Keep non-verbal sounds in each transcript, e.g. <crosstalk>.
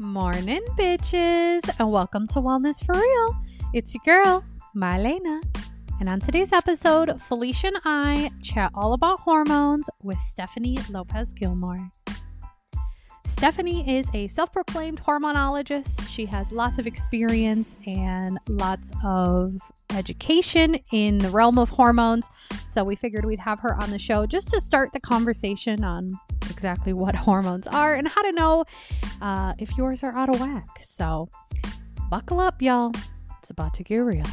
Morning, bitches, and welcome to Wellness for Real. It's your girl, Marlena. And on today's episode, Felicia and I chat all about hormones with Stephanie Lopez Gilmore. Stephanie is a self proclaimed hormonologist. She has lots of experience and lots of education in the realm of hormones. So we figured we'd have her on the show just to start the conversation on exactly what <laughs> hormones are and how to know uh, if yours are out of whack. So buckle up, y'all. It's about to get real.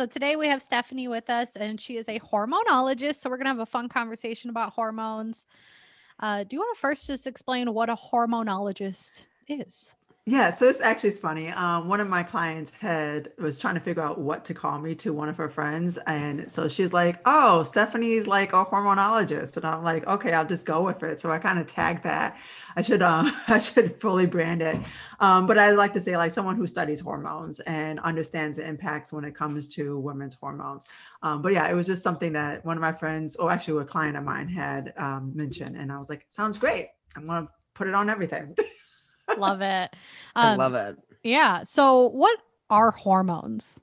So today we have Stephanie with us, and she is a hormonologist. So we're going to have a fun conversation about hormones. Uh, do you want to first just explain what a hormonologist is? Yeah, so it's actually it's funny. Um, one of my clients had was trying to figure out what to call me to one of her friends, and so she's like, "Oh, Stephanie's like a hormonologist," and I'm like, "Okay, I'll just go with it." So I kind of tagged that. I should um, <laughs> I should fully brand it, um, but I like to say like someone who studies hormones and understands the impacts when it comes to women's hormones. Um, but yeah, it was just something that one of my friends, or actually a client of mine, had um, mentioned, and I was like, "Sounds great. I'm gonna put it on everything." <laughs> love it. Um, <laughs> I love it. Yeah. So, what are hormones?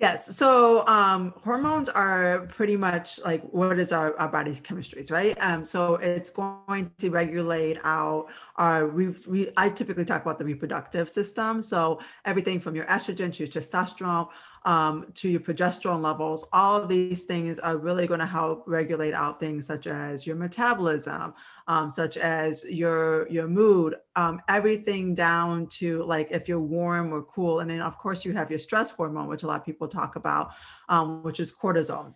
Yes. So um, hormones are pretty much like what is our, our body's chemistries, right? Um, so it's going to regulate out our, we, we, I typically talk about the reproductive system. So everything from your estrogen to your testosterone, um, to your progesterone levels, all of these things are really going to help regulate out things such as your metabolism, um, such as your your mood, um, everything down to like if you're warm or cool, and then of course you have your stress hormone, which a lot of people talk about, um, which is cortisol.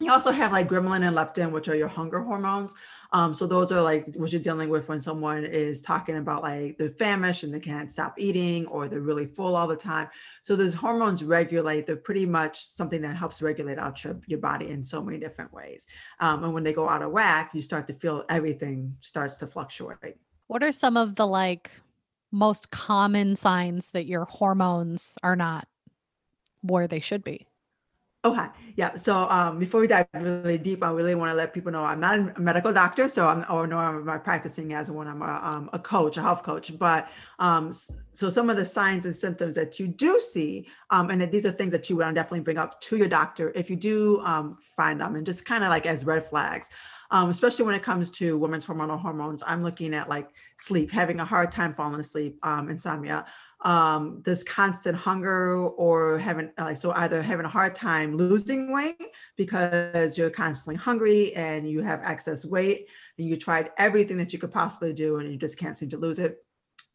You also have like ghrelin and leptin, which are your hunger hormones. Um, so those are like what you're dealing with when someone is talking about like they're famished and they can't stop eating or they're really full all the time. So those hormones regulate, they're pretty much something that helps regulate out your, your body in so many different ways. Um, and when they go out of whack, you start to feel everything starts to fluctuate. What are some of the like most common signs that your hormones are not where they should be? Okay. Yeah. So um, before we dive really deep, I really want to let people know I'm not a medical doctor, so I'm or nor am I practicing as one. I'm a, um, a coach, a health coach. But um, so some of the signs and symptoms that you do see, um, and that these are things that you would definitely bring up to your doctor if you do um, find them, and just kind of like as red flags. Um, especially when it comes to women's hormonal hormones, I'm looking at like sleep, having a hard time falling asleep, insomnia, um, this constant hunger or having like so either having a hard time losing weight because you're constantly hungry and you have excess weight and you tried everything that you could possibly do and you just can't seem to lose it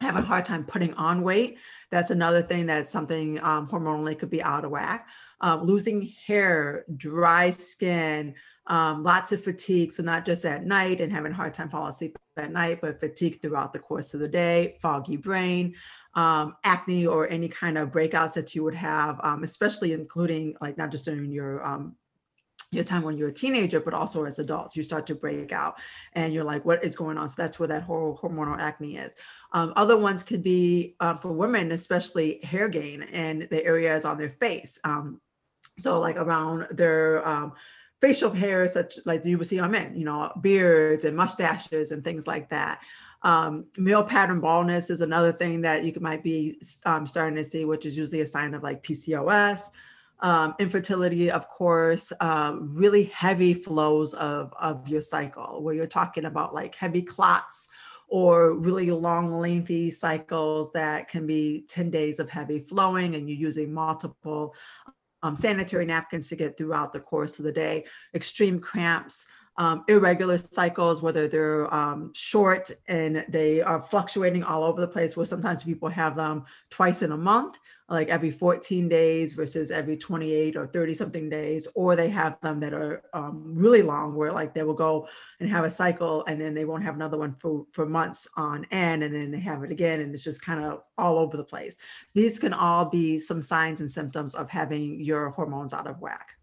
having a hard time putting on weight that's another thing that's something um, hormonally could be out of whack. Um, losing hair dry skin um, lots of fatigue so not just at night and having a hard time falling asleep at night but fatigue throughout the course of the day foggy brain um, acne or any kind of breakouts that you would have, um, especially including like not just during your um, your time when you're a teenager, but also as adults, you start to break out and you're like, what is going on? So that's where that whole hormonal acne is. Um, other ones could be uh, for women, especially hair gain and the areas on their face. Um, so like around their um, facial hair, such like you would see on men, you know, beards and mustaches and things like that. Um, male pattern baldness is another thing that you might be um, starting to see, which is usually a sign of like PCOS. Um, infertility, of course, uh, really heavy flows of, of your cycle, where you're talking about like heavy clots or really long, lengthy cycles that can be 10 days of heavy flowing, and you're using multiple um, sanitary napkins to get throughout the course of the day, extreme cramps, um, irregular cycles, whether they're um, short and they are fluctuating all over the place, where sometimes people have them twice in a month, like every 14 days versus every 28 or 30 something days, or they have them that are um, really long, where like they will go and have a cycle and then they won't have another one for, for months on end, and then they have it again, and it's just kind of all over the place. These can all be some signs and symptoms of having your hormones out of whack.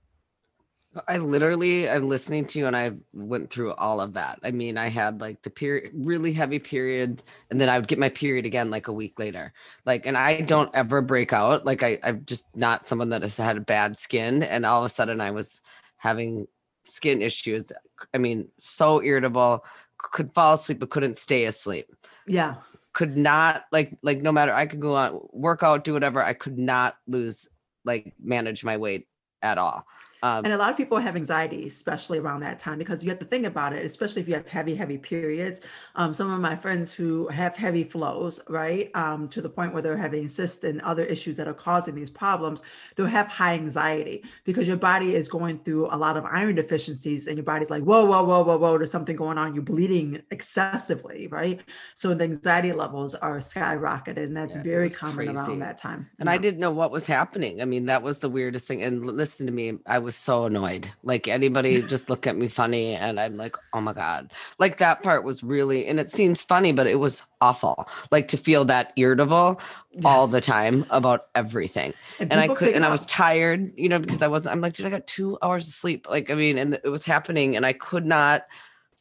I literally, I'm listening to you and I went through all of that. I mean, I had like the period, really heavy period, and then I would get my period again like a week later. Like, and I don't ever break out. Like, I, I'm just not someone that has had bad skin. And all of a sudden I was having skin issues. I mean, so irritable, could fall asleep but couldn't stay asleep. Yeah. Could not like like no matter I could go on workout, do whatever. I could not lose like manage my weight at all. Um, and a lot of people have anxiety, especially around that time, because you have to think about it, especially if you have heavy, heavy periods. Um, some of my friends who have heavy flows, right, um, to the point where they're having cysts and other issues that are causing these problems, they'll have high anxiety because your body is going through a lot of iron deficiencies and your body's like, whoa, whoa, whoa, whoa, whoa, there's something going on. You're bleeding excessively, right? So the anxiety levels are skyrocketed, and that's yeah, very common crazy. around that time. And. I didn't know what was happening. I mean, that was the weirdest thing. And listen to me, I was was so annoyed. Like anybody just look at me funny and I'm like, oh my God. Like that part was really, and it seems funny, but it was awful. Like to feel that irritable yes. all the time about everything. And, and I could, and I was tired, you know, because I wasn't, I'm like, dude, I got two hours of sleep. Like, I mean, and it was happening and I could not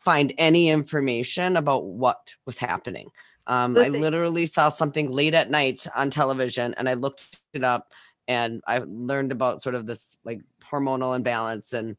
find any information about what was happening. Um, I literally saw something late at night on television and I looked it up and I learned about sort of this like hormonal imbalance and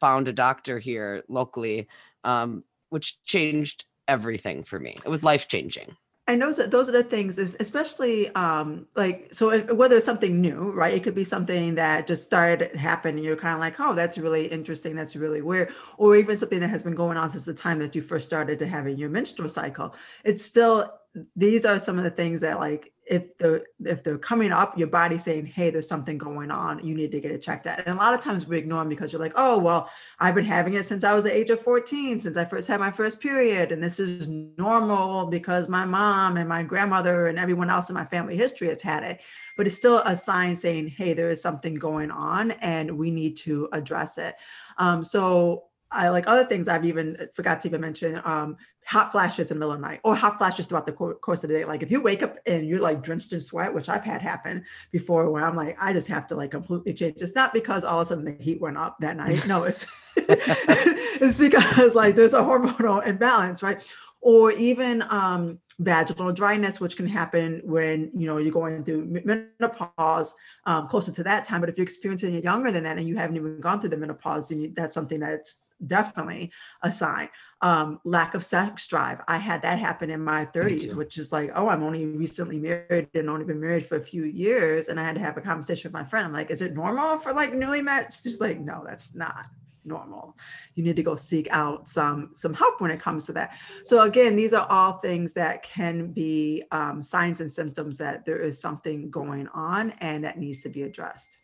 found a doctor here locally, um, which changed everything for me. It was life changing. And those are, those are the things, is especially um, like so. If, whether it's something new, right? It could be something that just started happening. You're kind of like, oh, that's really interesting. That's really weird. Or even something that has been going on since the time that you first started to having your menstrual cycle. It's still these are some of the things that like if they're if they're coming up your body saying hey there's something going on. You need to get it checked out. And a lot of times we ignore them because you're like oh well i've been having it since i was the age of 14 since i first had my first period and this is normal because my mom and my grandmother and everyone else in my family history has had it. But it's still a sign saying hey there is something going on and we need to address it. Um, so I like other things I've even forgot to even mention um, hot flashes in the middle of the night or hot flashes throughout the course of the day. Like if you wake up and you're like drenched in sweat, which I've had happen before where I'm like, I just have to like completely change. It's not because all of a sudden the heat went up that night. No, it's <laughs> it's because like there's a hormonal imbalance, right? Or even um, vaginal dryness, which can happen when you know you're going through menopause, um, closer to that time. But if you're experiencing it younger than that and you haven't even gone through the menopause, then you, that's something that's definitely a sign. Um, lack of sex drive. I had that happen in my 30s, which is like, oh, I'm only recently married and only been married for a few years, and I had to have a conversation with my friend. I'm like, is it normal for like newly met? She's like, no, that's not normal you need to go seek out some some help when it comes to that so again these are all things that can be um, signs and symptoms that there is something going on and that needs to be addressed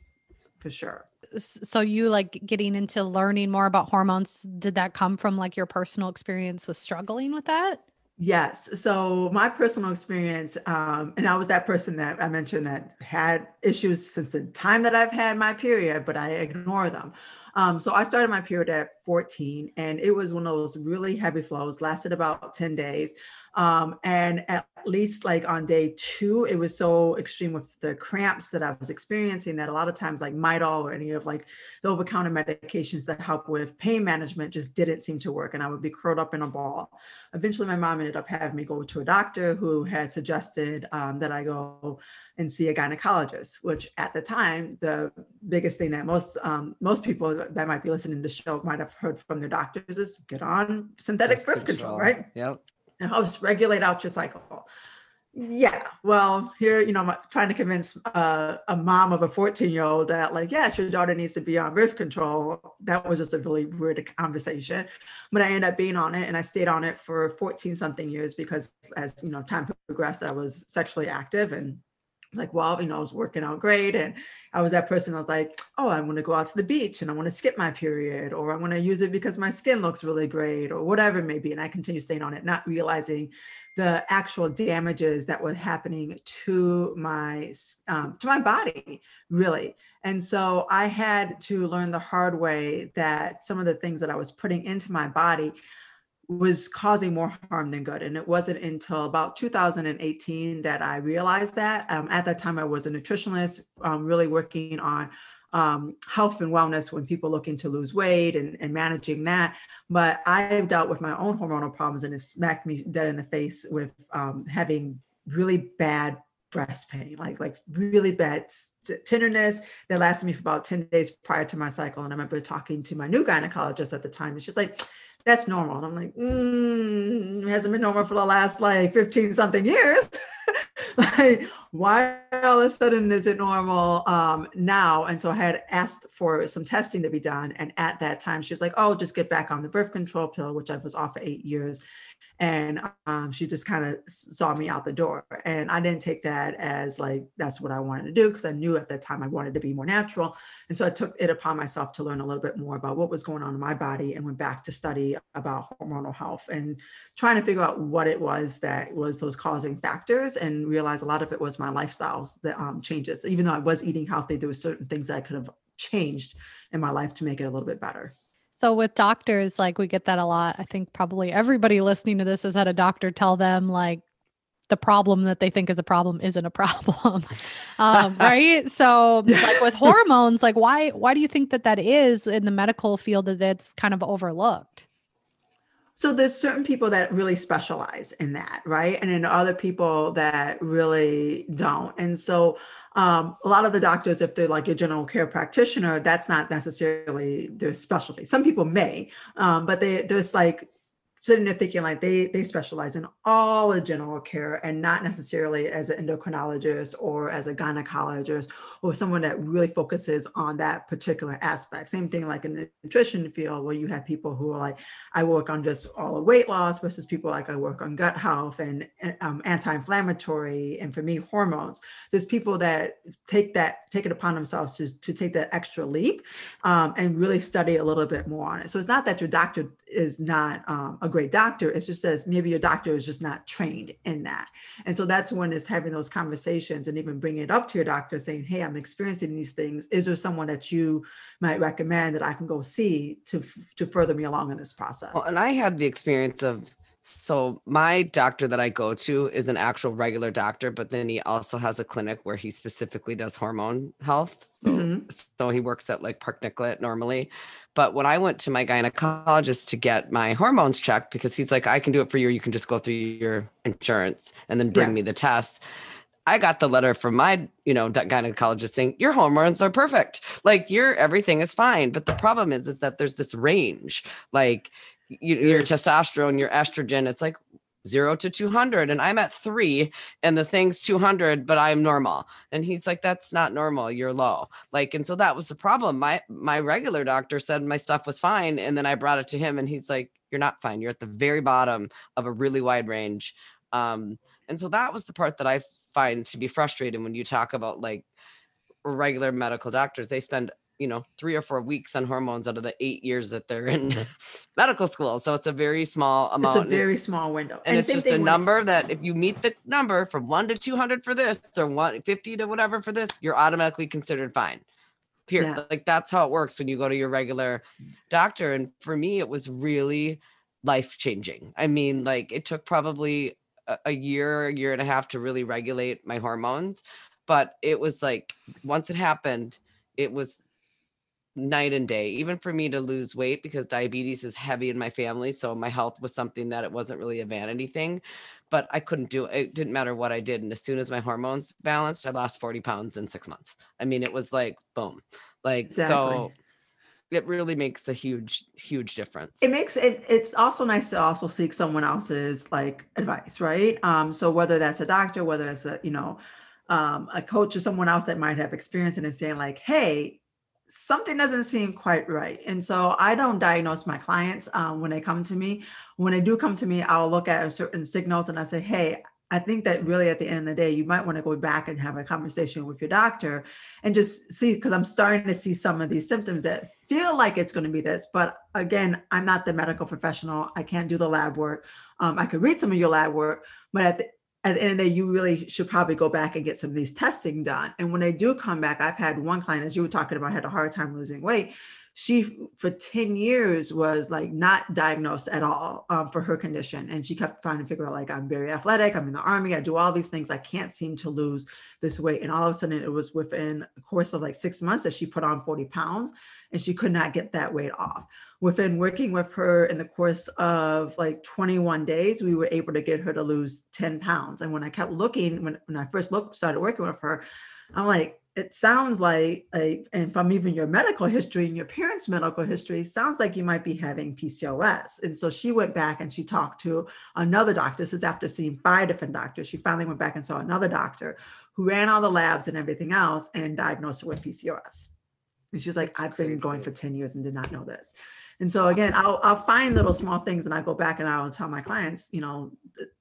for sure so you like getting into learning more about hormones did that come from like your personal experience with struggling with that Yes. So my personal experience, um, and I was that person that I mentioned that had issues since the time that I've had my period, but I ignore them. Um, so I started my period at 14, and it was one of those really heavy flows, lasted about 10 days. Um, and at least like on day two, it was so extreme with the cramps that I was experiencing that a lot of times like Midol or any of like the over-counter medications that help with pain management just didn't seem to work. And I would be curled up in a ball. Eventually my mom ended up having me go to a doctor who had suggested um, that I go and see a gynecologist, which at the time, the biggest thing that most um, most people that might be listening to the show might have heard from their doctors is get on synthetic birth control, control, right? Yep <laughs> helps regulate out your cycle. Yeah, well, here, you know, I'm trying to convince uh, a mom of a 14 year old that, like, yes, your daughter needs to be on birth control. That was just a really weird conversation. But I ended up being on it and I stayed on it for 14 something years because as, you know, time progressed, I was sexually active and like, well, you know, I was working out great. And I was that person I was like, oh, I want to go out to the beach and I want to skip my period, or I want to use it because my skin looks really great, or whatever it may be. And I continue staying on it, not realizing the actual damages that were happening to my um, to my body, really. And so I had to learn the hard way that some of the things that I was putting into my body was causing more harm than good. And it wasn't until about 2018 that I realized that. Um, at that time, I was a nutritionist, um, really working on um, health and wellness when people looking to lose weight and, and managing that. But I've dealt with my own hormonal problems and it smacked me dead in the face with um, having really bad breast pain, like like really bad tenderness that lasted me for about 10 days prior to my cycle. And I remember talking to my new gynecologist at the time, and she's like, that's normal. And I'm like, mm, it hasn't been normal for the last like 15 something years. <laughs> like, why all of a sudden is it normal um, now? And so I had asked for some testing to be done. And at that time, she was like, oh, just get back on the birth control pill, which I was off for eight years and um, she just kind of saw me out the door and i didn't take that as like that's what i wanted to do because i knew at that time i wanted to be more natural and so i took it upon myself to learn a little bit more about what was going on in my body and went back to study about hormonal health and trying to figure out what it was that was those causing factors and realize a lot of it was my lifestyles that um, changes. Even though i was eating healthy there were certain things that i could have changed in my life to make it a little bit better so with doctors, like we get that a lot. I think probably everybody listening to this has had a doctor tell them like the problem that they think is a problem isn't a <laughs> problem. um, right. So <laughs> like with hormones, like why why do you think that that is in the medical field that it's kind of overlooked? So there's certain people that really specialize in that, right? And then other people that really don't. And so um, a lot of the doctors, if they're like a general care practitioner, that's not necessarily their specialty. Some people may, um, but they there's like sitting there thinking like they they specialize in all the general care and not necessarily as an endocrinologist or as a gynecologist or someone that really focuses on that particular aspect. Same thing like in the nutrition field where you have people who are like i work on just all the weight loss versus people like i work on gut health and um, anti-inflammatory and for me hormones. There's people that take that take it upon themselves to, to take that extra leap um, and really study a little bit more on it. So it's not that your doctor is not um, a great doctor. It's just says maybe your doctor is just not trained in that. And so that's when it's having those conversations and even bringing it up to your doctor saying, Hey, I'm experiencing these things. Is there someone that you might recommend that I can go see to, to further me along in this process? Well, and I had the experience of so my doctor that I go to is an actual regular doctor, but then he also has a clinic where he specifically does hormone health. So, mm-hmm. so he works at like Park Nicollet normally. But when I went to my gynecologist to get my hormones checked, because he's like, I can do it for you, you can just go through your insurance and then bring yeah. me the test. I got the letter from my, you know, gynecologist saying your hormones are perfect. Like your everything is fine. But the problem is, is that there's this range. Like you, your testosterone, your estrogen. It's like zero to 200 and I'm at three and the thing's 200, but I'm normal. And he's like, that's not normal. You're low. Like, and so that was the problem. My, my regular doctor said my stuff was fine. And then I brought it to him and he's like, you're not fine. You're at the very bottom of a really wide range. Um, and so that was the part that I find to be frustrating when you talk about like regular medical doctors. They spend you know three or four weeks on hormones out of the eight years that they're in mm-hmm. <laughs> medical school. So it's a very small amount it's a very it's, small window. And, and it's just a number that if you meet the number from 1 to 200 for this or 150 to whatever for this you're automatically considered fine period yeah. like that's how it works when you go to your regular doctor. And for me it was really life changing i mean like it took probably a, a year a year and a half to really regulate my hormones but it was like once it happened it was night and day even for me to lose weight because diabetes is heavy in my family so my health was something that it wasn't really a vanity thing but i couldn't do it it didn't matter what i did and as soon as my hormones balanced i lost 40 pounds in six months. I mean it was like boom like exactly. so it really makes a huge huge difference. It makes it it's also nice to also seek someone else's like advice right? Um so whether that's a doctor whether it's a you know um, a coach or someone else that might have experience and saying like hey something doesn't seem quite right. And so I don't diagnose my clients um, when they come to me. When they do come to me, I'll look at certain signals and I say, hey, I think that really at the end of the day, you might want to go back and have a conversation with your doctor and just see, because I'm starting to see some of these symptoms that feel like it's going to be this. But again, I'm not the medical professional. I can't do the lab work. Um, I could read some of your lab work, but at the at the end of the day, you really should probably go back and get some of these testing done. And when they do come back, I've had one client, as you were talking about, had a hard time losing weight. She, for 10 years, was like not diagnosed at all um, for her condition. And she kept trying to figure out, like, I'm very athletic, I'm in the army, I do all these things, I can't seem to lose this weight. And all of a sudden, it was within a course of like six months that she put on 40 pounds and she could not get that weight off within working with her in the course of like 21 days, we were able to get her to lose 10 pounds. And when I kept looking, when, when I first looked, started working with her, I'm like, it sounds like, like, and from even your medical history and your parents' medical history, sounds like you might be having PCOS. And so she went back and she talked to another doctor. This is after seeing five different doctors. She finally went back and saw another doctor who ran all the labs and everything else and diagnosed her with PCOS. And she's like, I've been going for 10 years and did not know this. And so again, I'll, I'll find little small things and I go back and I'll tell my clients, you know,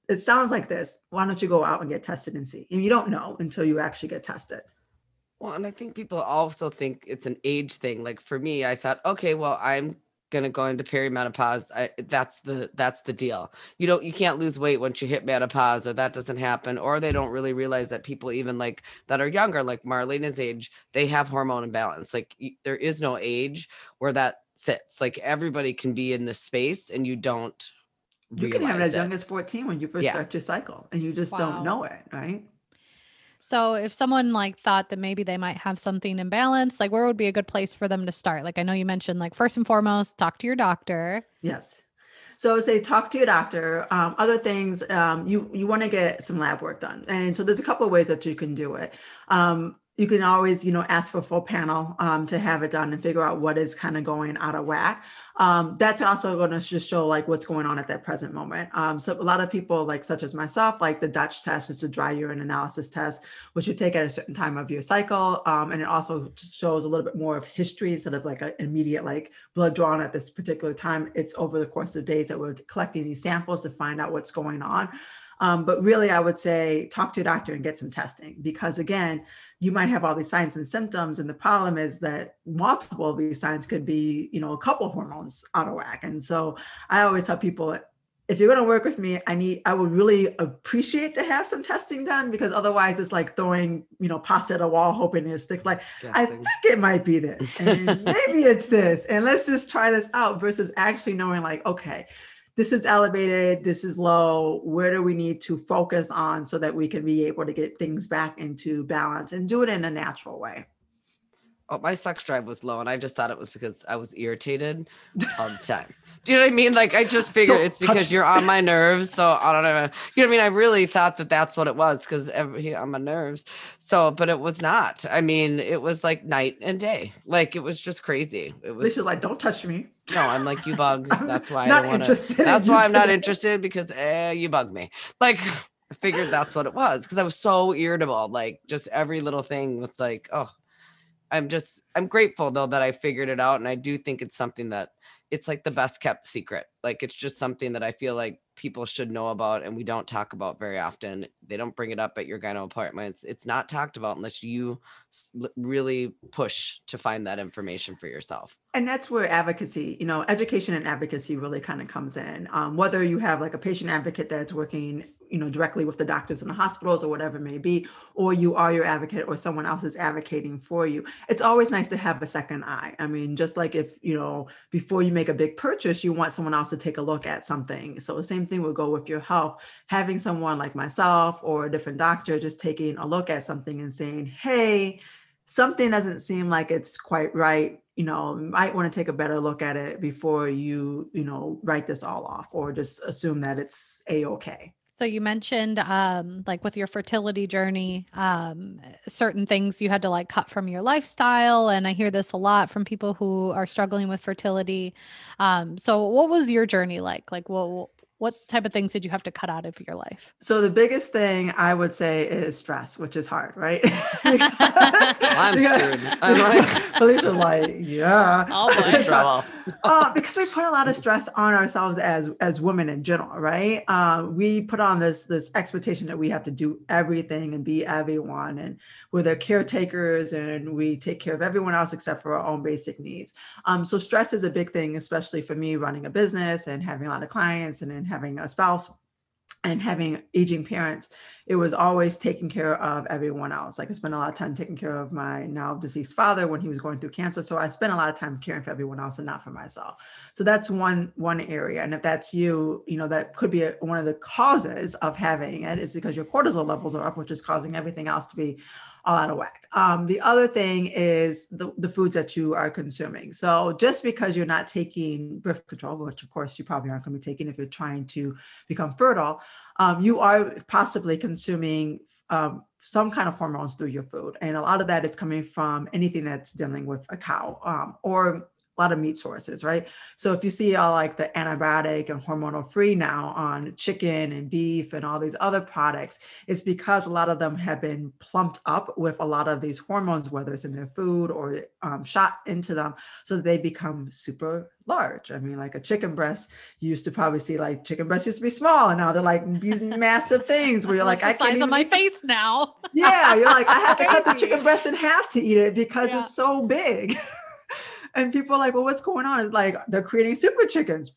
it sounds like this. Why don't you go out and get tested and see? And you don't know until you actually get tested. Well, and I think people also think it's an age thing. Like for me, I thought, okay, well, I'm gonna go into perimenopause. I, that's the that's the deal. You don't you can't lose weight once you hit menopause, or that doesn't happen, or they don't really realize that people even like that are younger, like Marlena's age, they have hormone imbalance. Like y- there is no age where that sits. Like everybody can be in this space, and you don't. You can have it realize as young as 14 when you first Yeah. start your cycle and you just Wow. don't know it, right? So if someone like thought that maybe they might have something imbalanced, like where would be a good place for them to start? Like I know you mentioned like first and foremost, talk to your doctor. Yes. So I would say talk to your doctor. Um, other things, um, you you want to get some lab work done, and so there's a couple of ways that you can do it. Um, you can always, you know, ask for a full panel um, to have it done and figure out what is kind of going out of whack. Um, that's also going to just show like what's going on at that present moment. Um, so a lot of people, like such as myself, like the Dutch test, is a dry urine analysis test, which you take at a certain time of your cycle, um, and it also shows a little bit more of history instead of like an immediate like blood drawn at this particular time. It's over the course of days that we're collecting these samples to find out what's going on. Um, but really, I would say talk to a doctor and get some testing because, again, you might have all these signs and symptoms. And the problem is that multiple of these signs could be, you know, a couple hormones out of whack. And so I always tell people, if you're going to work with me, I need, I would really appreciate to have some testing done because otherwise it's like throwing, you know, pasta at a wall, hoping it sticks. Like, I think it might be this, and <laughs> maybe it's this, and let's just try this out versus actually knowing, like, okay, this is elevated, this is low. Where do we need to focus on so that we can be able to get things back into balance and do it in a natural way? Oh, my sex drive was low, and I just thought it was because I was irritated <laughs> all the time. Do you know what I mean? Like I just figured Don't it's because touch you're on my <laughs> nerves. So I don't know. You know what I mean? I really thought that that's what it was because every I'm on my nerves. So, but it was not. I mean, it was like night and day. Like it was just crazy. It was. Lisa's like, don't touch me. No, I'm like you bug. <laughs> That's why I not don't want to. interested in That's why I'm not interested because eh, you bug me. Like I figured that's what it was because I was so irritable. Like just every little thing was like, oh, I'm just I'm grateful though that I figured it out, and I do think it's something that it's like the best kept secret. Like it's just something that I feel like people should know about, and we don't talk about very often. They don't bring it up at your gyno appointments. It's not talked about unless you really push to find that information for yourself. and that's where advocacy you know education and advocacy really kind of comes in um, whether you have like a patient advocate that's working you know directly with the doctors in the hospitals or whatever it may be or you are your advocate or someone else is advocating for you it's always nice to have a second eye i mean just like if you know before you make a big purchase you want someone else to take a look at something. So the same thing would go with your health. Having someone like myself or a different doctor just taking a look at something and saying hey something doesn't seem like it's quite right. You know might want to take a better look at it before you you know write this all off or just assume that it's a-okay So you mentioned um like with your fertility journey, um certain things you had to like cut from your lifestyle and I hear this a lot from people who are struggling with fertility. Um so what was your journey like? Like what what type of things did you have to cut out of your life? so the biggest thing i would say is stress which is hard right <laughs> <laughs> I'm screwed. I'm like- <laughs> Alicia's like yeah boy. I'm in trouble. uh, because we put a lot of stress on ourselves as as women in general, right? Uh, we put on this this expectation that we have to do everything and be everyone, and we're the caretakers, and we take care of everyone else except for our own basic needs. Um, so stress is a big thing, especially for me running a business and having a lot of clients, and then having a spouse and having aging parents, it was always taking care of everyone else. Like I spent a lot of time taking care of my now deceased father when he was going through cancer. So I spent a lot of time caring for everyone else and not for myself. So that's one one area. And if that's you, you know, that could be a, one of the causes of having it is because your cortisol levels are up, which is causing everything else to be all out of whack. Um, the other thing is the, the foods that you are consuming. So just because you're not taking birth control, which of course you probably aren't going to be taking if you're trying to become fertile, um, you are possibly consuming um, some kind of hormones through your food. And a lot of that is coming from anything that's dealing with a cow um, or a lot of meat sources, right? So if you see all like the antibiotic and hormonal free now on chicken and beef and all these other products, it's because a lot of them have been plumped up with a lot of these hormones, whether it's in their food or um, shot into them, so that they become super large. I mean, like a chicken breast, you used to probably see like chicken breasts used to be small, and now they're like these <laughs> massive things where you're like, I can't size even my face now. yeah, you're like, I have to cut the chicken <laughs> breast in half to eat it because Yeah. it's so big. <laughs> and people are like, well, what's going on? Like they're creating super chickens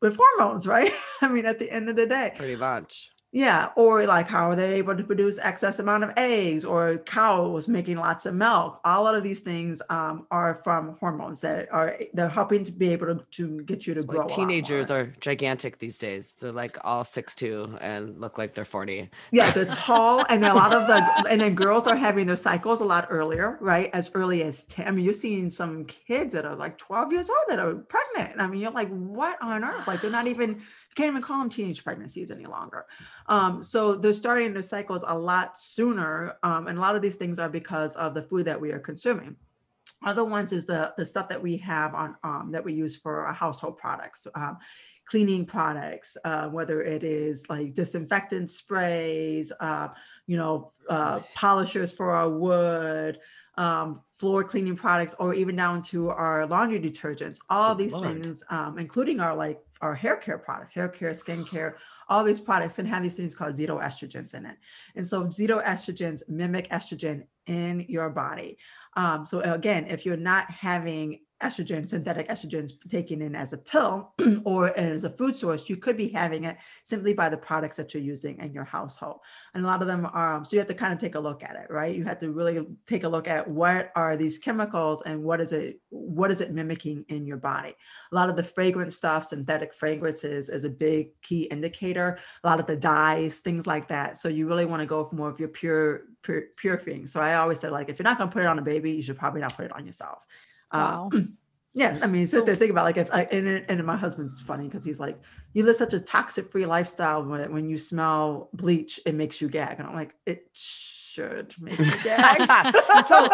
with hormones, right? <laughs> I mean, at the end of the day. Pretty much. Yeah. Or like how are they able to produce excess amount of eggs or cows making lots of milk? All of these things um, are from hormones that are they're helping to be able to, to get you to grow. Like teenagers are. gigantic these days. They're like all six two and look like they're 40. Yeah, they're tall, and a lot of the <laughs> and then girls are having their cycles a lot earlier, right? As early as 10. I mean, you're seeing some kids that are like 12 years old that are pregnant. I mean, you're like, what on earth? Like they're not even can't even call them teenage pregnancies any longer. Um, so they're starting their cycles a lot sooner. Um, and a lot of these things are because of the food that we are consuming. Other ones is the the stuff that we have on um, that we use for our household products. Um, cleaning products, uh, whether it is like disinfectant sprays, uh, you know, uh, polishers for our wood, um, floor cleaning products, or even down to our laundry detergents. All Good these Lord. things, um, including our like our hair care product, hair care, skincare, all these products can have these things called xenoestrogens in it. And so xenoestrogens mimic estrogen in your body. Um, so again, if you're not having estrogen, synthetic estrogens taken in as a pill <clears throat> or as a food source, you could be having it simply by the products that you're using in your household. And a lot of them are, um, so you have to kind of take a look at it, right? You have to really take a look at what are these chemicals and what is it, what is it mimicking in your body? A lot of the fragrance stuff, synthetic fragrances is a big key indicator. A lot of the dyes, things like that. So you really want to go for more of your pure, pure, pure thing. So I always say, like, if you're not going to put it on a baby, you should probably not put it on yourself. Uh, Wow. <clears throat> yeah, I mean, sit So- there, think about like if I and, and my husband's funny because he's like, you live such a toxic free lifestyle when when you smell bleach, it makes you gag, and I'm like, it should make you <laughs> gag. <laughs> So,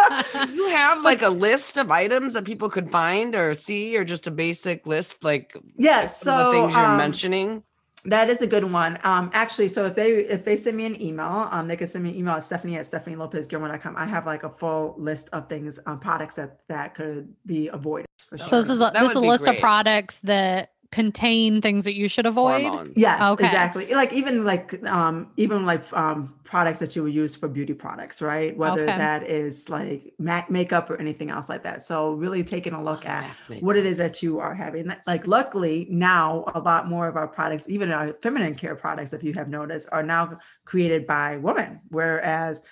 you have like a list of items that people could find or see, or just a basic list, like yes, some of so the things you're um, mentioning? That is a good one. Um, actually, so if they if they send me an email, um, they can send me an email at Stephanie at StephanieLopezGilmore.com. I have like a full list of things, um, products that that could be avoided for sure. So this is a, That this is a would be list of products that contain things that you should avoid. Hormones. Yes, Okay. exactly. Like even like um even like um products that you would use for beauty products, right? Whether Okay. that is like MAC makeup or anything else like that. So really taking a look Oh, at what it is that you are having. Like luckily now a lot more of our products, even our feminine care products, if you have noticed, are now created by women, whereas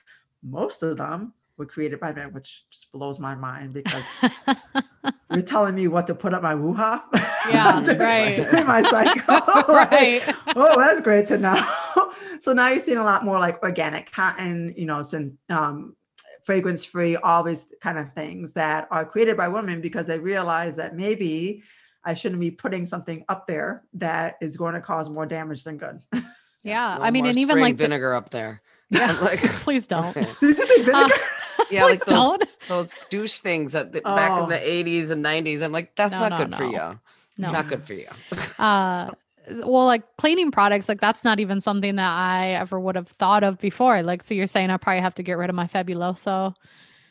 most of them were created by men, which just blows my mind because <laughs> you're telling me what to put up my woo-ha. Yeah, <laughs> to- right. <laughs> in my cycle. Like, right. oh, that's great to know. so now you're seeing a lot more like organic cotton, you know, some um, fragrance free, all these kind of things that are created by women because they realize that maybe I shouldn't be putting something up there that is going to cause more damage than good. Yeah. I mean, and even spraying like the- vinegar up there. Yeah. Like, please don't. Did you say vinegar? Uh, <laughs> yeah, like those, don't. those douche things that the, back Oh. in the 80s and 90s. I'm like, that's No, not no, good for no. you. It's No. not good for you. <laughs> uh well like cleaning products like that's not even something that i ever would have thought of before like so you're saying i probably have to get rid of my fabuloso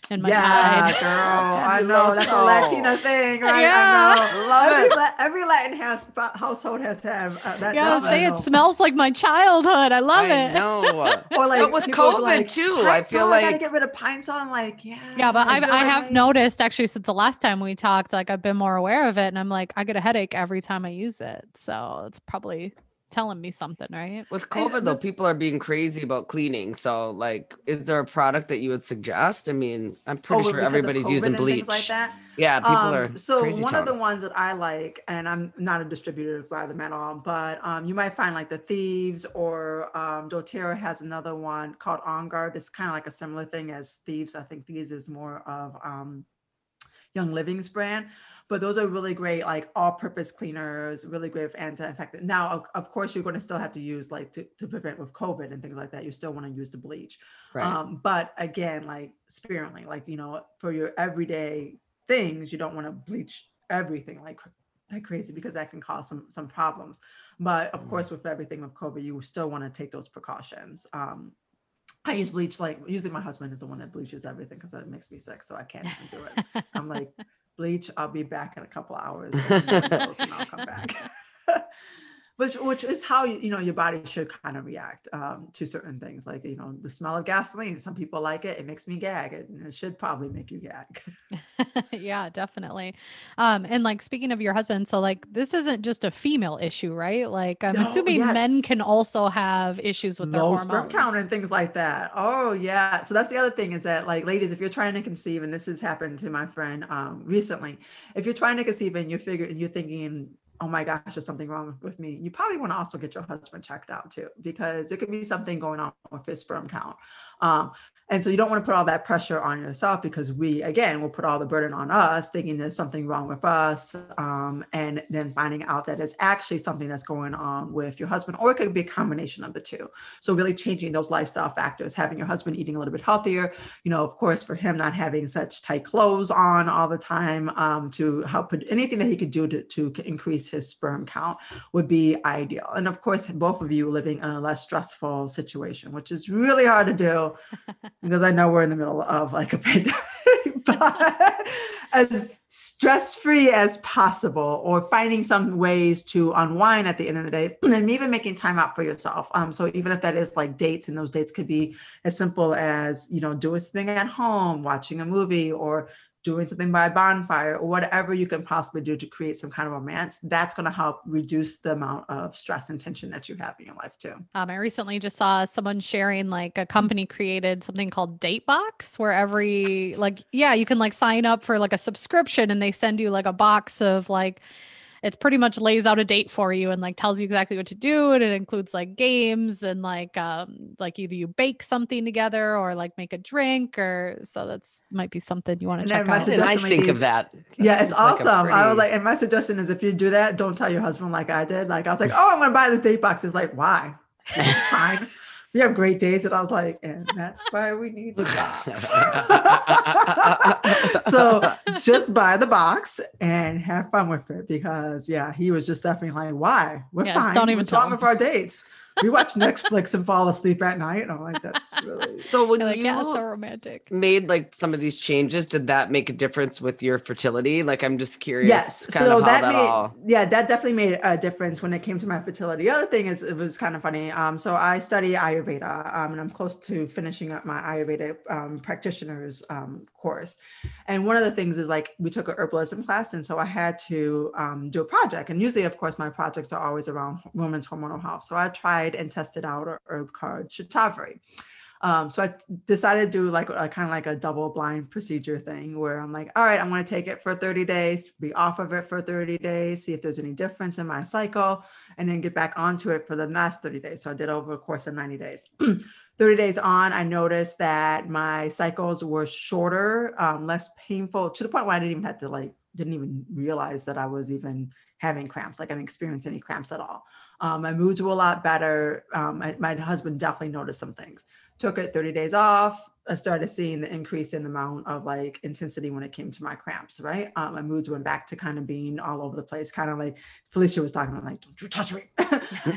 and my yeah, tide girl. <laughs> I know that's a Latina thing, right? Yeah. I know. Love every, it. La- every Latin house, household has to have uh, that. yeah that's what say it smells like my childhood i love I it know. <laughs> Or like but with people COVID like, too, I "Pine feel like I gotta get rid of pine sol. I'm like, yeah. yeah but I've, i have noticed actually since the last time we talked like i've been more aware of it and i'm like i get a headache every time i use it so it's probably telling me something right with COVID though, people are being crazy about cleaning. So, like, is there a product that you would suggest? I mean, I'm Oh, pretty but sure everybody's using bleach. Like that. Yeah, people Um, are so one of the ones that I like, and I'm not a distributor by them at all, but um, you might find like the Thieves or um, DoTerra has another one called On Guard. It's kind of like a similar thing as Thieves. I think Thieves is more of um, Young Living's brand. But those are really great, like all-purpose cleaners, really great for anti-infectant. Now, of, of course, you're going to still have to use like to, to prevent with COVID and things like that. You still want to use the bleach. Right. Um, but again, like sparingly, like you know, for your everyday things, you don't want to bleach everything like like crazy because that can cause some some problems. But of Mhm. course, with everything with COVID, you still want to take those precautions. Um, I use bleach like usually my husband is the one that bleaches everything because that makes me sick, so I can't even do it. I'm like, bleach, I'll be back in a couple hours, and I'll come back. <laughs> which which is how you you know your body should kind of react um, to certain things like you know the smell of gasoline some people like it it makes me gag it, and it should probably make you gag <laughs> yeah, definitely. Um, and like speaking of your husband, so like this isn't just a female issue, right? Like I'm No, assuming men can also have issues with their low hormones. sperm count and things like that oh yeah so that's the other thing is that like ladies if you're trying to conceive and this has happened to my friend um, recently if you're trying to conceive and you're figuring you're thinking oh my gosh there's something wrong with me. You probably want to also get your husband checked out too because there could be something going on with his sperm count. Um, and so you don't want to put all that pressure on yourself because we again will put all the burden on us thinking there's something wrong with us um, and then finding out that it's actually something that's going on with your husband or it could be a combination of the two. So really changing those lifestyle factors having your husband eating a little bit healthier you know of course for him not having such tight clothes on all the time um, to help put anything that he could do to, to increase his sperm count would be ideal. And of course both of you living in a less stressful situation which is really hard to do <laughs> because I know we're in the middle of like a <laughs> pandemic, <laughs> but as stress free as possible, or finding some ways to unwind at the end of the day, <clears throat> and even making time out for yourself. Um, so even if that is like dates, and those dates could be as simple as you know doing something at home, watching a movie, or doing something by a bonfire or whatever you can possibly do to create some kind of romance that's going to help reduce the amount of stress and tension that you have in your life too. Um, I recently just saw someone sharing like a company created something called Datebox, where every like yeah, you can like sign up for like a subscription and they send you like a box of like it's pretty much lays out a date for you and like tells you exactly what to do and it includes like games and like um like either you bake something together or like make a drink or so that's might be something you want to check my out. Why didn't I think maybe of that? That Yeah, it's seems like a awesome. I was like, and my suggestion is if you do that, don't tell your husband like I did. Like I was like, oh, I'm gonna buy this date box. It's like, why? <laughs> Fine. We have great dates. And I was like, and that's why we need the box. <laughs> so just buy the box and have fun with it because yeah, he was just definitely like, why? We're Yeah, just fine. don't even What's tell wrong with our dates? We watch Netflix and fall asleep at night. And I'm like, that's really <laughs> so when You're like, you yeah, so romantic. made like some of these changes, did that make a difference with your fertility? Like, I'm just curious. Yes. kind So of how that, that, made all. yeah, that definitely made a difference when it came to my fertility. The other thing is it was kind of funny. Um, so I study Ayurveda, um, and I'm close to finishing up my Ayurveda um, practitioner's um, course. And one of the things is like we took a herbalism class, and so I had to um, do a project. And usually, of course, my projects are always around women's hormonal health. So I tried and tested out a herb called Shatavari. Um, so I decided to do like a kind of like a double blind procedure thing where I'm like, all right, I'm going to take it for 30 days, be off of it for 30 days, see if there's any difference in my cycle, and then get back onto it for the last 30 days. So I did over a course of 90 days. <clears throat> 30 days on, I noticed that my cycles were shorter, um, less painful to the point where I didn't even have to like, didn't even realize that I was even having cramps. Like I didn't experience any cramps at all. Um, my moods were a lot better. Um, my, my husband definitely noticed some things took it 30 days off i started seeing the increase in the amount of like intensity when it came to my cramps right um, my moods went back to kind of being all over the place kind of like felicia was talking about like don't you touch me <laughs>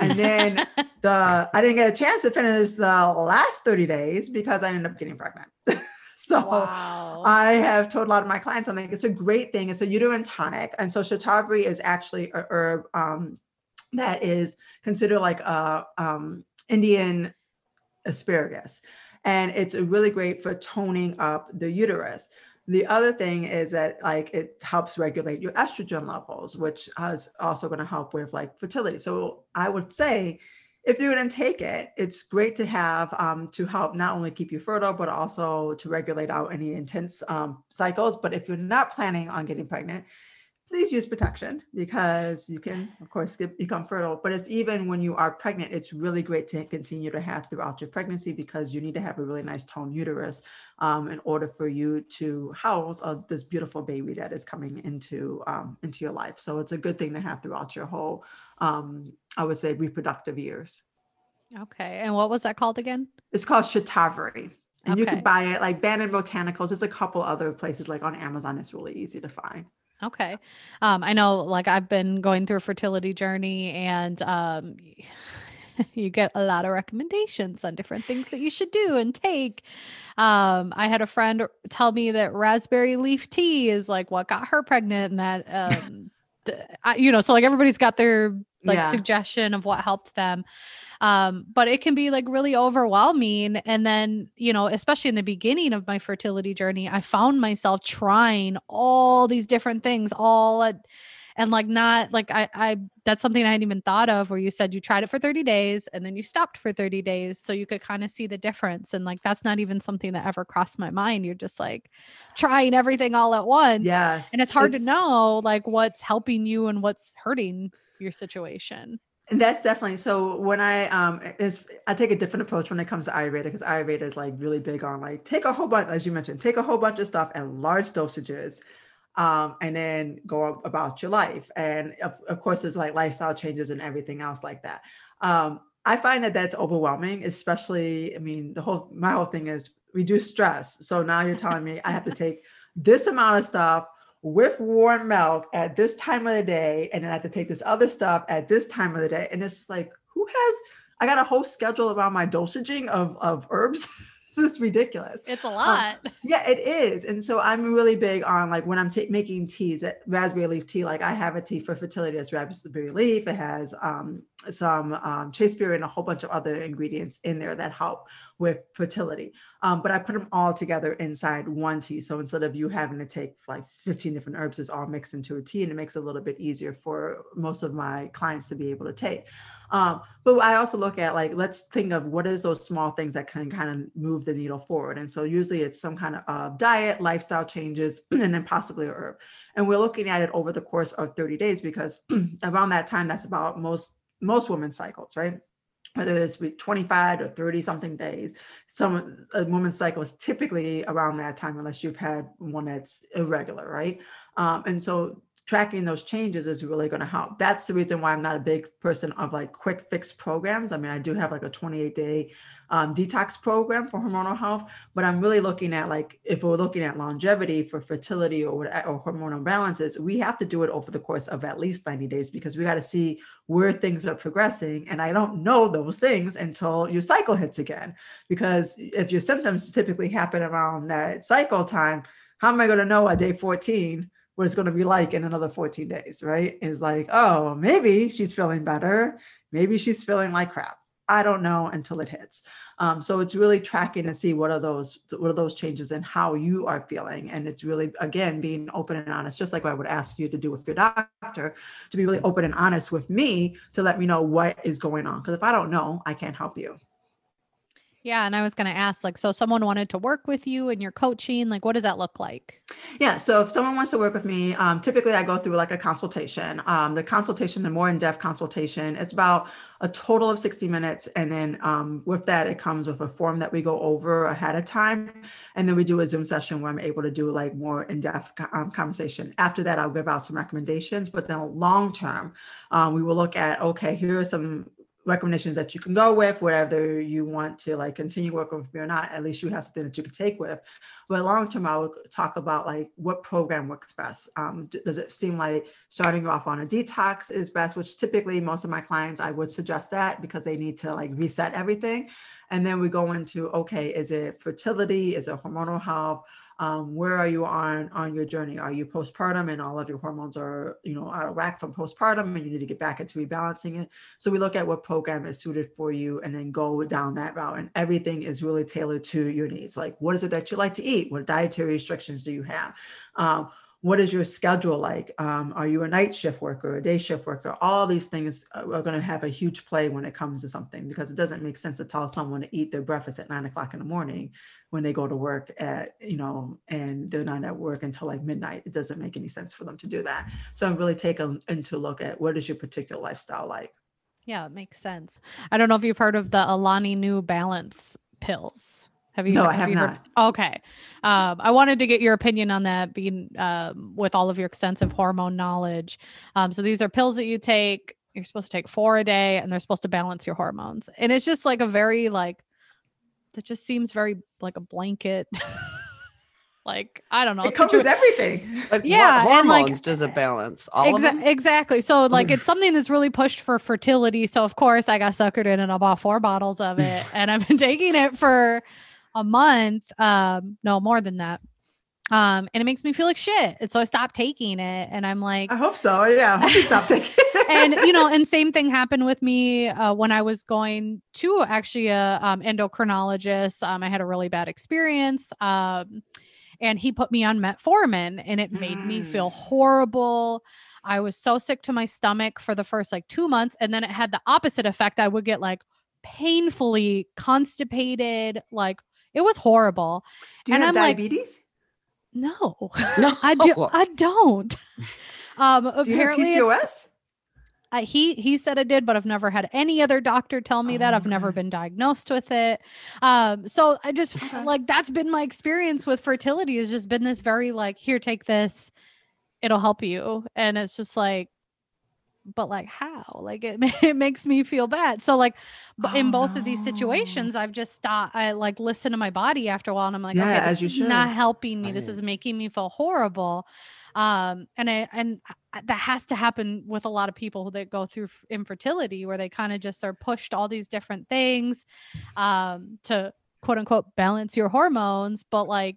and then <laughs> the i didn't get a chance to finish the last 30 days because i ended up getting pregnant <laughs> so wow. I have told a lot of my clients, I'm like, it's a great thing. It's a uterine tonic. And so shatavari is actually a herb um, that is considered like a um, Indian asparagus. And it's really great for toning up the uterus. The other thing is that like it helps regulate your estrogen levels, which is also going to help with like fertility. So I would say if you're going to take it, it's great to have um, to help not only keep you fertile, but also to regulate out any intense um, cycles. But if you're not planning on getting pregnant, please use protection because you can, of course, get, become fertile. But it's even when you are pregnant, it's really great to continue to have throughout your pregnancy because you need to have a really nice toned uterus um, in order for you to house uh, this beautiful baby that is coming into um, into your life. So it's a good thing to have throughout your whole, um, I would say, reproductive years. Okay. And what was that called again? It's called Shatavari. And okay. you can buy it like Banyan Botanicals. There's a couple other places like on Amazon. It's really easy to find. Okay. Um, I know like I've been going through a fertility journey and um <laughs> you get a lot of recommendations on different things that you should do and take. Um, I had a friend tell me that raspberry leaf tea is like what got her pregnant and that <laughs> um the, I, you know, so like everybody's got their like yeah. suggestion of what helped them um but it can be like really overwhelming and then you know especially in the beginning of my fertility journey i found myself trying all these different things all at and like not like I I that's something I hadn't even thought of where you said you tried it for 30 days and then you stopped for 30 days so you could kind of see the difference and like that's not even something that ever crossed my mind. You're just like trying everything all at once yes and it's hard it's, to know like what's helping you and what's hurting your situation that's definitely so. When I um, is I take a different approach when it comes to Ayurveda because Ayurveda is like really big on like take a whole bunch, as you mentioned, take a whole bunch of stuff and large dosages, um, and then go about your life. And of, of, course, there's like lifestyle changes and everything else like that. Um, I find that that's overwhelming, especially. I mean, the whole my whole thing is reduce stress. So now you're telling me I have to <laughs> take this amount of stuff with warm milk at this time of the day, and then I have to take this other stuff at this time of the day. And it's just like, who has I got a whole schedule around my dosaging of, of herbs. <laughs> <laughs> this is ridiculous. It's a um, lot. Um, <laughs> yeah, it is. And so I'm really big on like when I'm t- making teas, at raspberry leaf tea, like I have a tea for fertility that's raspberry leaf. It has um, some um, chasteberry and a whole bunch of other ingredients in there that help with fertility. Um, but I put them all together inside one tea. So instead of you having to take like 15 different herbs, it's all mixed into a tea and it makes it a little bit easier for most of my clients to be able to take. Um, but I also look at like, let's think of what is those small things that can kind of move the needle forward. And so usually it's some kind of uh, diet, lifestyle changes, <clears throat> and then possibly a herb. And we're looking at it over the course of 30 days because <clears throat> around that time, that's about most most women's cycles, right? whether it's 25 or 30 something days. Some a woman's cycle is typically around that time, unless you've had one that's irregular, right? Um, and so tracking those changes is really going to help. That's the reason why I'm not a big person of like quick fix programs. I mean, I do have like a 28 day um, detox program for hormonal health, but I'm really looking at like if we're looking at longevity for fertility or, or hormonal balances, we have to do it over the course of at least 90 days because we got to see where things are progressing. And I don't know those things until your cycle hits again. Because if your symptoms typically happen around that cycle time, how am I going to know at day 14? What it's going to be like in another 14 days, right? Is like, oh, maybe she's feeling better. Maybe she's feeling like crap. I don't know until it hits. Um, so it's really tracking to see what are those what are those changes and how you are feeling. And it's really again being open and honest, just like I would ask you to do with your doctor, to be really open and honest with me to let me know what is going on. Because if I don't know, I can't help you. Yeah. And I was going to ask, like, so someone wanted to work with you and your coaching, like, what does that look like? Yeah. So if someone wants to work with me, um, typically I go through like a consultation. Um, the consultation, the more in depth consultation, it's about a total of 60 minutes. And then um, with that, it comes with a form that we go over ahead of time. And then we do a Zoom session where I'm able to do like more in depth um, conversation. After that, I'll give out some recommendations. But then long term, um, we will look at okay, here are some recommendations that you can go with, whatever you want to like continue working with me or not, at least you have something that you can take with. But long term, I would talk about like what program works best. Um, does it seem like starting off on a detox is best, which typically most of my clients, I would suggest that because they need to like reset everything. And then we go into, okay, is it fertility? Is it hormonal health? Um, where are you on on your journey? Are you postpartum and all of your hormones are you know out of whack from postpartum and you need to get back into rebalancing it? So we look at what program is suited for you and then go down that route and everything is really tailored to your needs. Like what is it that you like to eat? What dietary restrictions do you have? Um, what is your schedule like? Um, are you a night shift worker, a day shift worker? All these things are going to have a huge play when it comes to something because it doesn't make sense to tell someone to eat their breakfast at nine o'clock in the morning when they go to work at, you know, and they're not at work until like midnight. It doesn't make any sense for them to do that. So I'm really taking into look at what is your particular lifestyle like. Yeah, it makes sense. I don't know if you've heard of the Alani Nu Balance pills. Have you? No, have I have you not. Okay. Um, I wanted to get your opinion on that, being um, with all of your extensive hormone knowledge. Um, so these are pills that you take. You're supposed to take four a day, and they're supposed to balance your hormones. And it's just like a very like, that just seems very like a blanket. <laughs> like I don't know. It covers situa- everything. Like Yeah, what and, like, hormones does it balance? All of Exa- them? exactly. So <laughs> like it's something that's really pushed for fertility. So of course I got suckered in and I bought four bottles of it and I've been taking it for a month. Um, no more than that. Um, and it makes me feel like shit. And so I stopped taking it and I'm like, I hope so. Yeah. I hope you stop taking <laughs> it. and you know, and same thing happened with me uh, when I was going to actually a um, endocrinologist. Um, I had a really bad experience. Um, and he put me on metformin, and it made me feel Mm. horrible. I was so sick to my stomach for the first like two months, and then it had the opposite effect. I would get like painfully constipated, like it was horrible. do you and have I'm like, diabetes? No, No. <laughs> I do. I don't. Um, <laughs> do you have apparently, it's- PCOS? I, he he said I did, but I've never had any other doctor tell me that. Oh, I've never been diagnosed with it. Um, so I just like that's been my experience with fertility. Has just been this very like here, take this, it'll help you, and it's just like, but like how? Like it <laughs> it makes me feel bad. So like, but in Oh, both of these situations, I've just stopped. I like listen to my body after a while, and I'm like, Yeah, okay, as you is not helping me. This is making me feel horrible um and i and that has to happen with a lot of people that go through infertility where they kind of just are pushed all these different things um to quote unquote balance your hormones but like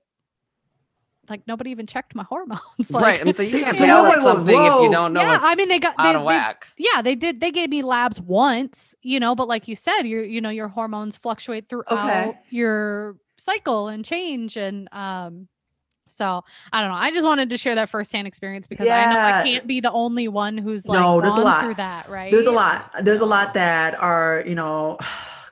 like nobody even checked my hormones <laughs> like, right. And so you can't <laughs> you know, balance whoa, something if you don't know yeah it's i mean they got out they, of they- whack. yeah they did they gave me labs once you know but like you said your you know your hormones fluctuate throughout your cycle and change and um so I don't know. I just wanted to share that firsthand experience because I know I can't be the only one who's like No, there's a gone lot. through that, right? There's a lot. There's a lot that are, you know,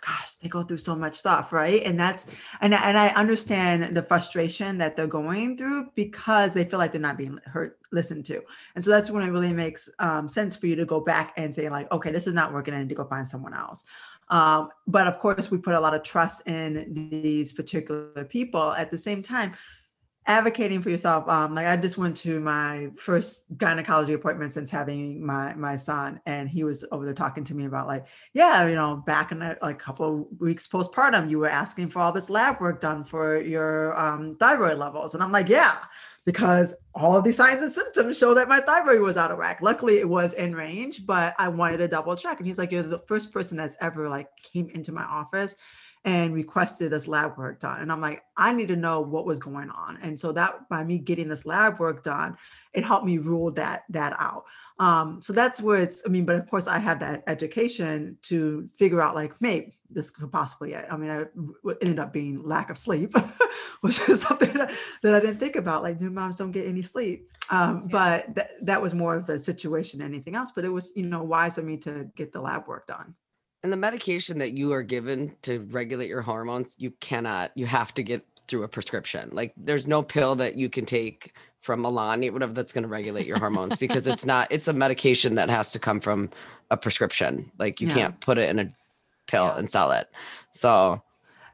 gosh, they go through so much stuff, right? And that's and and I understand the frustration that they're going through because they feel like they're not being heard, listened to. And so that's when it really makes um, sense for you to go back and say like, okay, this is not working. I need to go find someone else. Um, but of course, we put a lot of trust in these particular people. At the same time, advocating for yourself um like i just went to my first gynecology appointment since having my my son and he was over there talking to me about like yeah you know back in a like couple of weeks postpartum you were asking for all this lab work done for your um thyroid levels. And i'm like yeah because all of these signs and symptoms show that my thyroid was out of whack. Luckily it was in range but i wanted to double check. And he's like you're the first person that's ever like came into my office and requested this lab work done. And I'm like, I need to know what was going on. And so that by me getting this lab work done, it helped me rule that that out. Um, so that's where it's, I mean, but of course I have that education to figure out like, maybe this could possibly, I mean, I ended up being lack of sleep, <laughs> which is something that, that I didn't think about. Like new moms don't get any sleep. Um, Yeah. but that, that was more of the situation than anything else. But it was, you know, wise of me to get the lab work done. And the medication that you are given to regulate your hormones, you cannot, you have to get through a prescription. Like there's no pill that you can take from Alani, whatever that's going to regulate your hormones because it's not, it's a medication that has to come from a prescription. Like you Yeah. can't put it in a pill Yeah. and sell it. So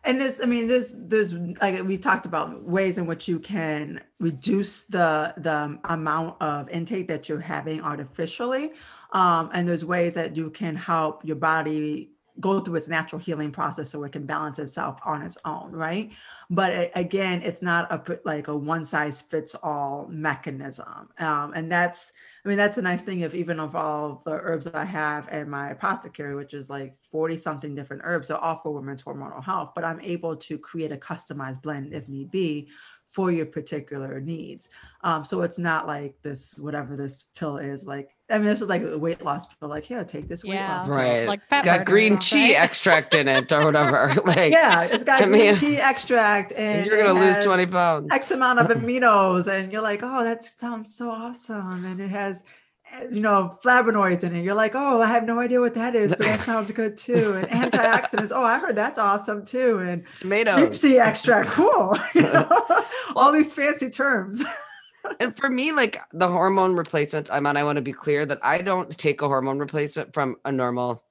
and this i mean there's there's like we talked about ways in which you can reduce the the amount of intake that you're having artificially um, and there's ways that you can help your body go through its natural healing process so it can balance itself on its own right? But a- again it's not a like a one size fits all mechanism. Um, and that's I mean, that's a nice thing of even of all the herbs I have in my apothecary, which is like 40 something different herbs, are all for women's hormonal health, but I'm able to create a customized blend if need be for your particular needs. Um, so it's not like this whatever this pill is like. I mean, this is like a weight loss pill. Like, here, take this weight Yeah. loss. pill. Right. Like It's fat got green stuff, tea right? extract in it or whatever. <laughs> like Yeah, it's got I green mean- tea extract, <laughs> and, and you're gonna lose 20 pounds. X amount of <laughs> aminos, and you're like, oh, that sounds so awesome, and it has. You know, flavonoids in it. You're like, oh, I have no idea what that is, but that <laughs> sounds good too. And antioxidants. Oh, I heard that's awesome too. And Tomatoes. sea extract, cool. <laughs> You know, <laughs> All these fancy terms. and for me, like the hormone replacement, I'm on, I want to be clear that I don't take a hormone replacement from a normal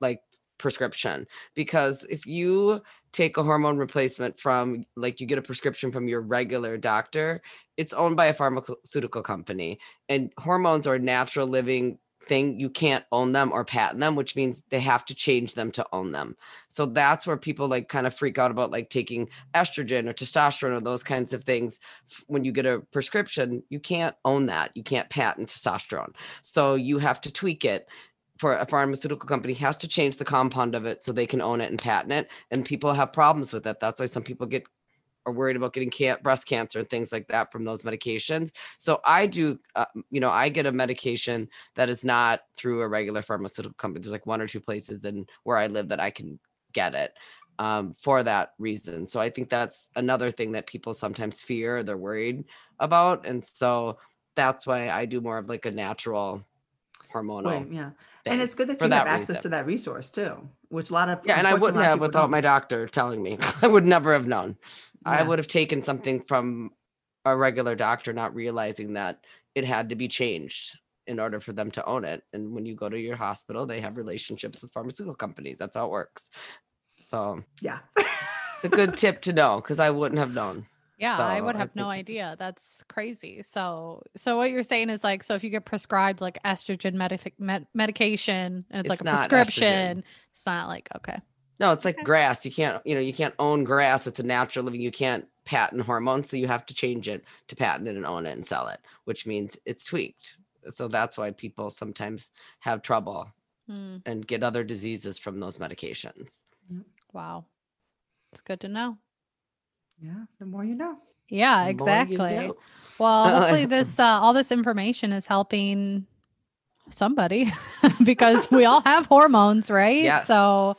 like prescription because if you take a hormone replacement from like you get a prescription from your regular doctor, it's owned by a pharmaceutical company and hormones are natural living thing. You can't own them or patent them, which means they have to change them to own them. So that's where people like kind of freak out about like taking estrogen or testosterone or those kinds of things when you get a prescription, you can't own that. You can't patent testosterone. So you have to tweak it. For a pharmaceutical company has to change the compound of it so they can own it and patent it. And people have problems with it. That's why some people get are worried about getting can- breast cancer and things like that from those medications. So I do, uh, you know, I get a medication that is not through a regular pharmaceutical company. There's like one or two places in where I live that I can get it um, for that reason. So I think that's another thing that people sometimes fear, they're worried about, and so that's why I do more of like a natural hormonal. Right, yeah. And it's good that you have that access reason. to that resource too, which a lot of yeah, and I wouldn't a lot of have without don't. my doctor telling me. <laughs> I would never have known. I would have taken something from a regular doctor, not realizing that it had to be changed in order for them to own it. And when you go to your hospital, they have relationships with pharmaceutical companies. That's how it works. So Yeah. it's a good <laughs> tip to know because I wouldn't have known. Yeah, I So would I have no idea. That's crazy. So, so what you're saying is like, so if you get prescribed like estrogen medic- med- medication and it's, like a not estrogen. prescription, it's not like okay. No, it's like Okay. grass. You can't, you know, you can't own grass. It's a natural living. You can't patent hormones, so you have to change it to patent it and own it and sell it, which means it's tweaked. So that's why people sometimes have trouble Hmm, and get other diseases from those medications. wow, it's good to know. Yeah. The more you know. Yeah, The more you exactly. know. Well, hopefully <laughs> this uh, all this information is helping somebody <laughs> because we all have hormones, right? Yes. So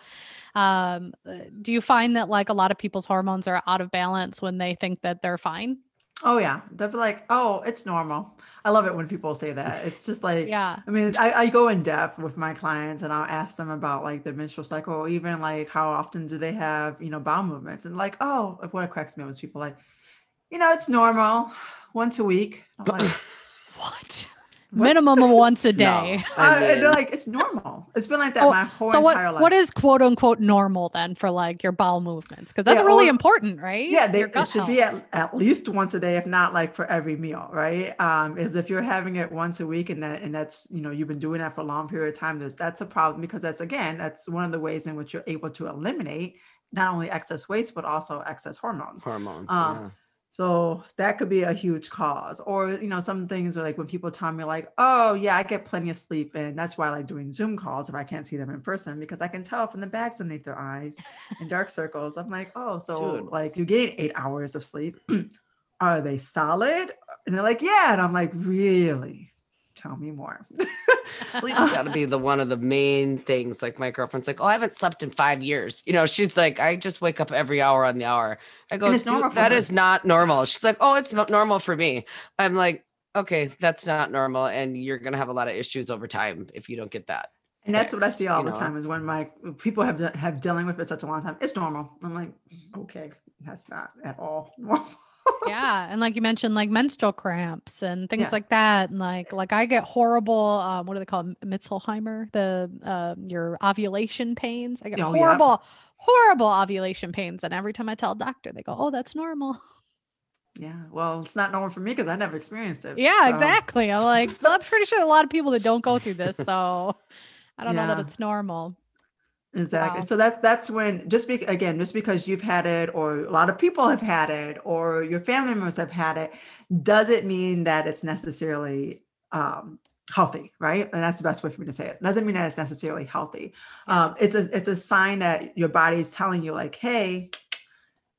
um uh, do you find that like a lot of people's hormones are out of balance when they think that they're fine? Oh yeah. They'll be like, oh, it's normal. I love it when people say that. It's just like Yeah. I mean, I, I go in depth with my clients and I'll ask them about like the menstrual cycle, or even like how often do they have, you know, bowel movements. And like, oh, what cracks me up is people like, you know, it's normal once a week. I'm like, <laughs> What? What? Minimum of once a <laughs> day. Uh, I and they're like, it's normal. It's been like that Oh, my whole so what entire life. what is quote unquote normal then for like your bowel movements? Because that's Yeah, really well, important, right? yeah, they, it gut should be at, at least once a day, if not like for every meal, right? Um, is if you're having it once a week and that and that's you know you've been doing that for a long period of time, there's that's a problem because that's again that's one of the ways in which you're able to eliminate not only excess waste but also excess hormones. hormones. Um, yeah. So that could be a huge cause. Or, you know, some things are like when people tell me, like, oh, yeah, I get plenty of sleep. And that's why I like doing Zoom calls if I can't see them in person, because I can tell from the bags underneath their eyes and dark circles. I'm like, oh, so Dude. like you're getting eight hours of sleep. <clears throat> are they solid? And they're like, yeah. And I'm like, really? Tell me more. Sleep's got to be the one of the main things. Like my girlfriend's like, "Oh, I haven't slept in five years." You know, she's like, "I just wake up every hour on the hour." I go, And it's normal "That her." is not normal." She's like, "Oh, it's not normal for me." I'm like, "Okay, that's not normal, and you're gonna have a lot of issues over time if you don't get that." And that's what I see all you the know? time is when my people have have dealing with it such a long time. It's normal. I'm like, okay, that's not at all <laughs> normal. Yeah and like you mentioned like menstrual cramps and things Yeah. like that and like like i get horrible um, what do they call it mitzelheimer the uh, your ovulation pains i get Oh, yeah. horrible horrible ovulation pains and every time i tell a doctor they go oh that's normal Yeah, well, it's not normal for me because I never experienced it. yeah so, exactly i'm like i'm pretty sure a lot of people that don't go through this so i don't know that it's normal Exactly. Wow. So that's that's when just be, again, just because you've had it, or a lot of people have had it, or your family members have had it, doesn't mean that it's necessarily um, healthy, right? And that's the best way for me to say it. Doesn't mean that it's necessarily healthy. Um, it's a it's a sign that your body is telling you, like, hey,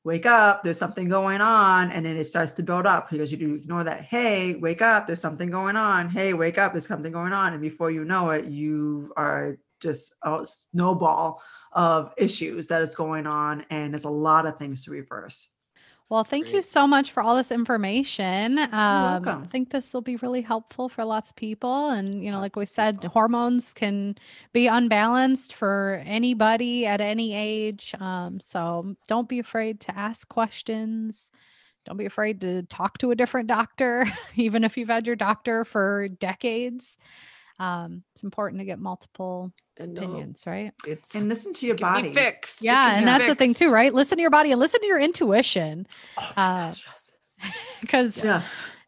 wake up, there's something going on. And then it starts to build up because you do ignore that. Hey, wake up, there's something going on. Hey, wake up, there's something going on. And before you know it, you are just a snowball of issues that is going on. And there's a lot of things to reverse. Well, thank you so much for all this information. Um, I welcome. think this will be really helpful for lots of people. And, you know, like we said, people. hormones can be unbalanced for anybody at any age. Um, so don't be afraid to ask questions. Don't be afraid to talk to a different doctor, <laughs> even if you've had your doctor for decades. Um, it's important to get multiple And no, opinions, right? it's And listen to your it body. be fixed. Yeah, can and be that's the thing too, right? Listen to your body and listen to your intuition, Oh Uh, yes. <laughs> because Yeah.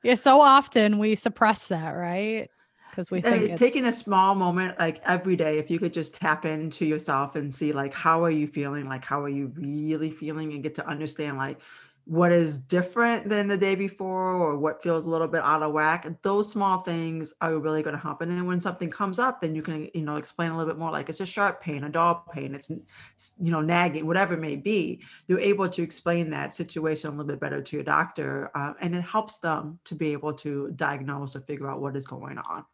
yeah, so often we suppress that, right? Because we I think mean, it's taking a small moment like every day if you could just tap into yourself and see like how are you feeling like how are you really feeling and get to understand like what is different than the day before or what feels a little bit out of whack those small things are really going to help and then when something comes up then you can you know explain a little bit more like it's a sharp pain a dull pain it's you know nagging whatever it may be you're able to explain that situation a little bit better to your doctor uh, and it helps them to be able to diagnose or figure out what is going on.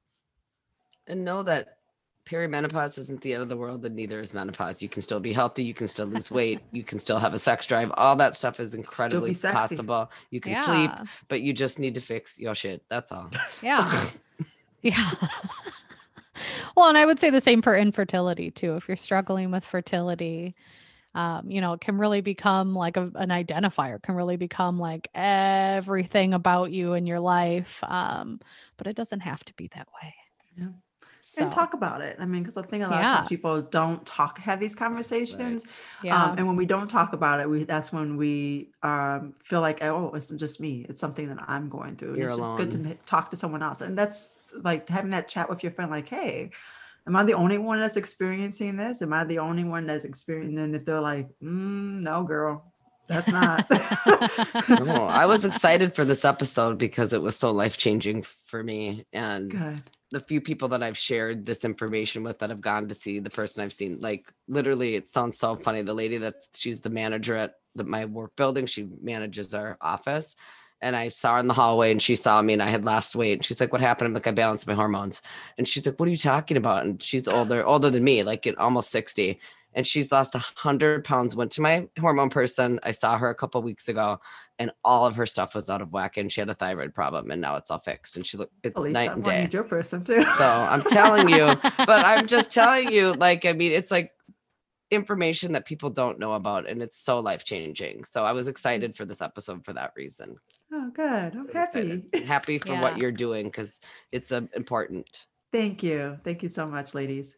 And know that perimenopause isn't the end of the world and neither is menopause you can still be healthy you can still lose weight <laughs> you can still have a sex drive all that stuff is incredibly possible you can sleep but you just need to fix your shit that's all yeah, <laughs> yeah. <laughs> well, and I would say the same for infertility too. If you're struggling with fertility, um, you know, it can really become like a, an identifier, can really become like everything about you in your life. Um, but it doesn't have to be that way. Yeah. So, and talk about it. I mean, because I think a lot of times people don't talk, have these conversations, yeah, um, and when we don't talk about it, we that's when we um, feel like, oh, it's just me. It's something that I'm going through. And You're it's just good to talk to someone else, and that's like having that chat with your friend. Like, hey, am I the only one that's experiencing this? Am I the only one that's experiencing? And if they're like, mm, no, girl, that's not. <laughs> no, i was excited for this episode because it was so life changing for me and good. The few people that I've shared this information with that have gone to see the person I've seen, like literally, it sounds so funny. The lady that's she's the manager at the, my work building, she manages our office. And I saw her in the hallway and she saw me and I had lost weight. And she's like, What happened? I'm like, I balanced my hormones. And she's like, What are you talking about? And she's older, older than me, like almost 60. And she's lost a hundred pounds. Went to my hormone person. I saw her a couple weeks ago, and all of her stuff was out of whack. And she had a thyroid problem, and now it's all fixed. And she look, it's night and day. your person too. So I'm telling you, <laughs> but I'm just telling you, like, I mean, it's like information that people don't know about, and it's so life changing. So I was excited Yes. for this episode for that reason. oh, good. I'm happy. excited. happy <laughs> for Yeah. what you're doing because it's uh, important. Thank you. Thank you so much, ladies.